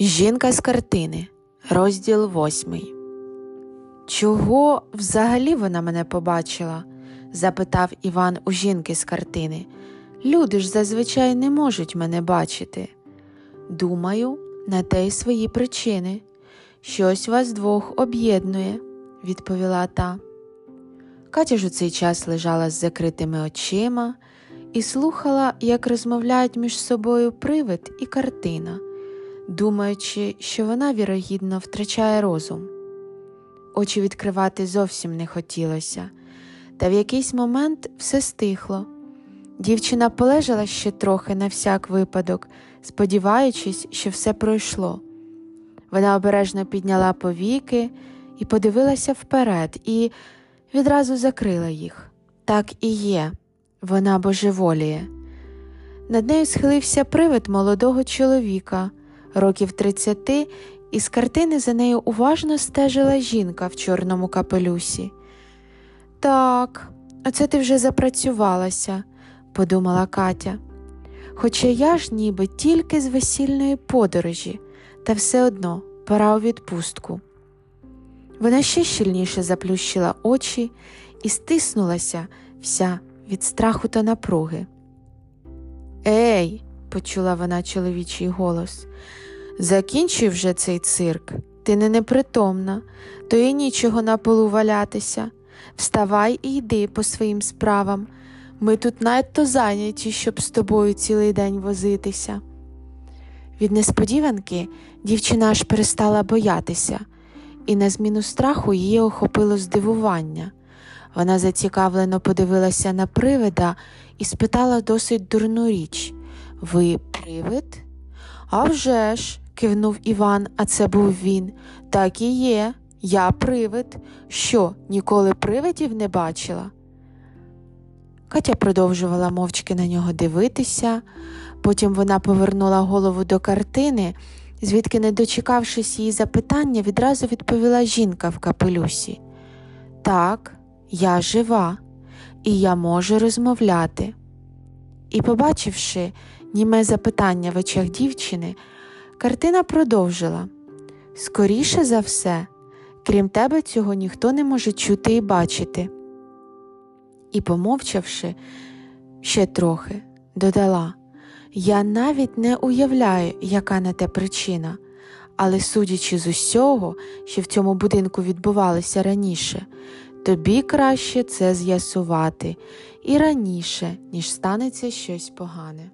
Жінка з картини, розділ восьмий. Чого взагалі вона мене побачила? запитав Іван у жінки з картини. Люди ж зазвичай не можуть мене бачити. Думаю, на те й свої причини. Щось вас двох об'єднує, відповіла та. Катя ж у цей час лежала з закритими очима і слухала, як розмовляють між собою привид і картина думаючи, що вона, вірогідно, втрачає розум. Очі відкривати зовсім не хотілося, та в якийсь момент все стихло. Дівчина полежала ще трохи на всяк випадок, сподіваючись, що все пройшло. Вона обережно підняла повіки і подивилася вперед, і відразу закрила їх. Так і є, вона божеволіє. Над нею схилився привид молодого чоловіка років 30, і з картини за нею уважно стежила жінка в чорному капелюсі. Так, оце ти вже запрацювалася, подумала Катя. Хоча я ж ніби тільки з весільної подорожі, та все одно пора у відпустку. Вона ще щільніше заплющила очі і стиснулася вся від страху та напруги. Ей, почула вона чоловічий голос, Закінчуй вже цей цирк, ти не непритомна, то і нічого на полу валятися. Вставай і йди по своїм справам. Ми тут надто зайняті, щоб з тобою цілий день возитися. Від несподіванки дівчина аж перестала боятися, і на зміну страху її охопило здивування. Вона зацікавлено подивилася на привида і спитала досить дурну річ Ви привид? «А вже ж!» кивнув Іван, а це був він. Так і є. Я привид. Що, ніколи привидів не бачила? Катя продовжувала мовчки на нього дивитися, потім вона повернула голову до картини, звідки, не дочекавшись її запитання, відразу відповіла жінка в капелюсі. Так, я жива, і я можу розмовляти. І, побачивши німе запитання в очах дівчини, Картина продовжила. Скоріше за все, крім тебе, цього ніхто не може чути і бачити. І, помовчавши ще трохи, додала. Я навіть не уявляю, яка на те причина, але, судячи з усього, що в цьому будинку відбувалося раніше, тобі краще це з'ясувати і раніше, ніж станеться щось погане.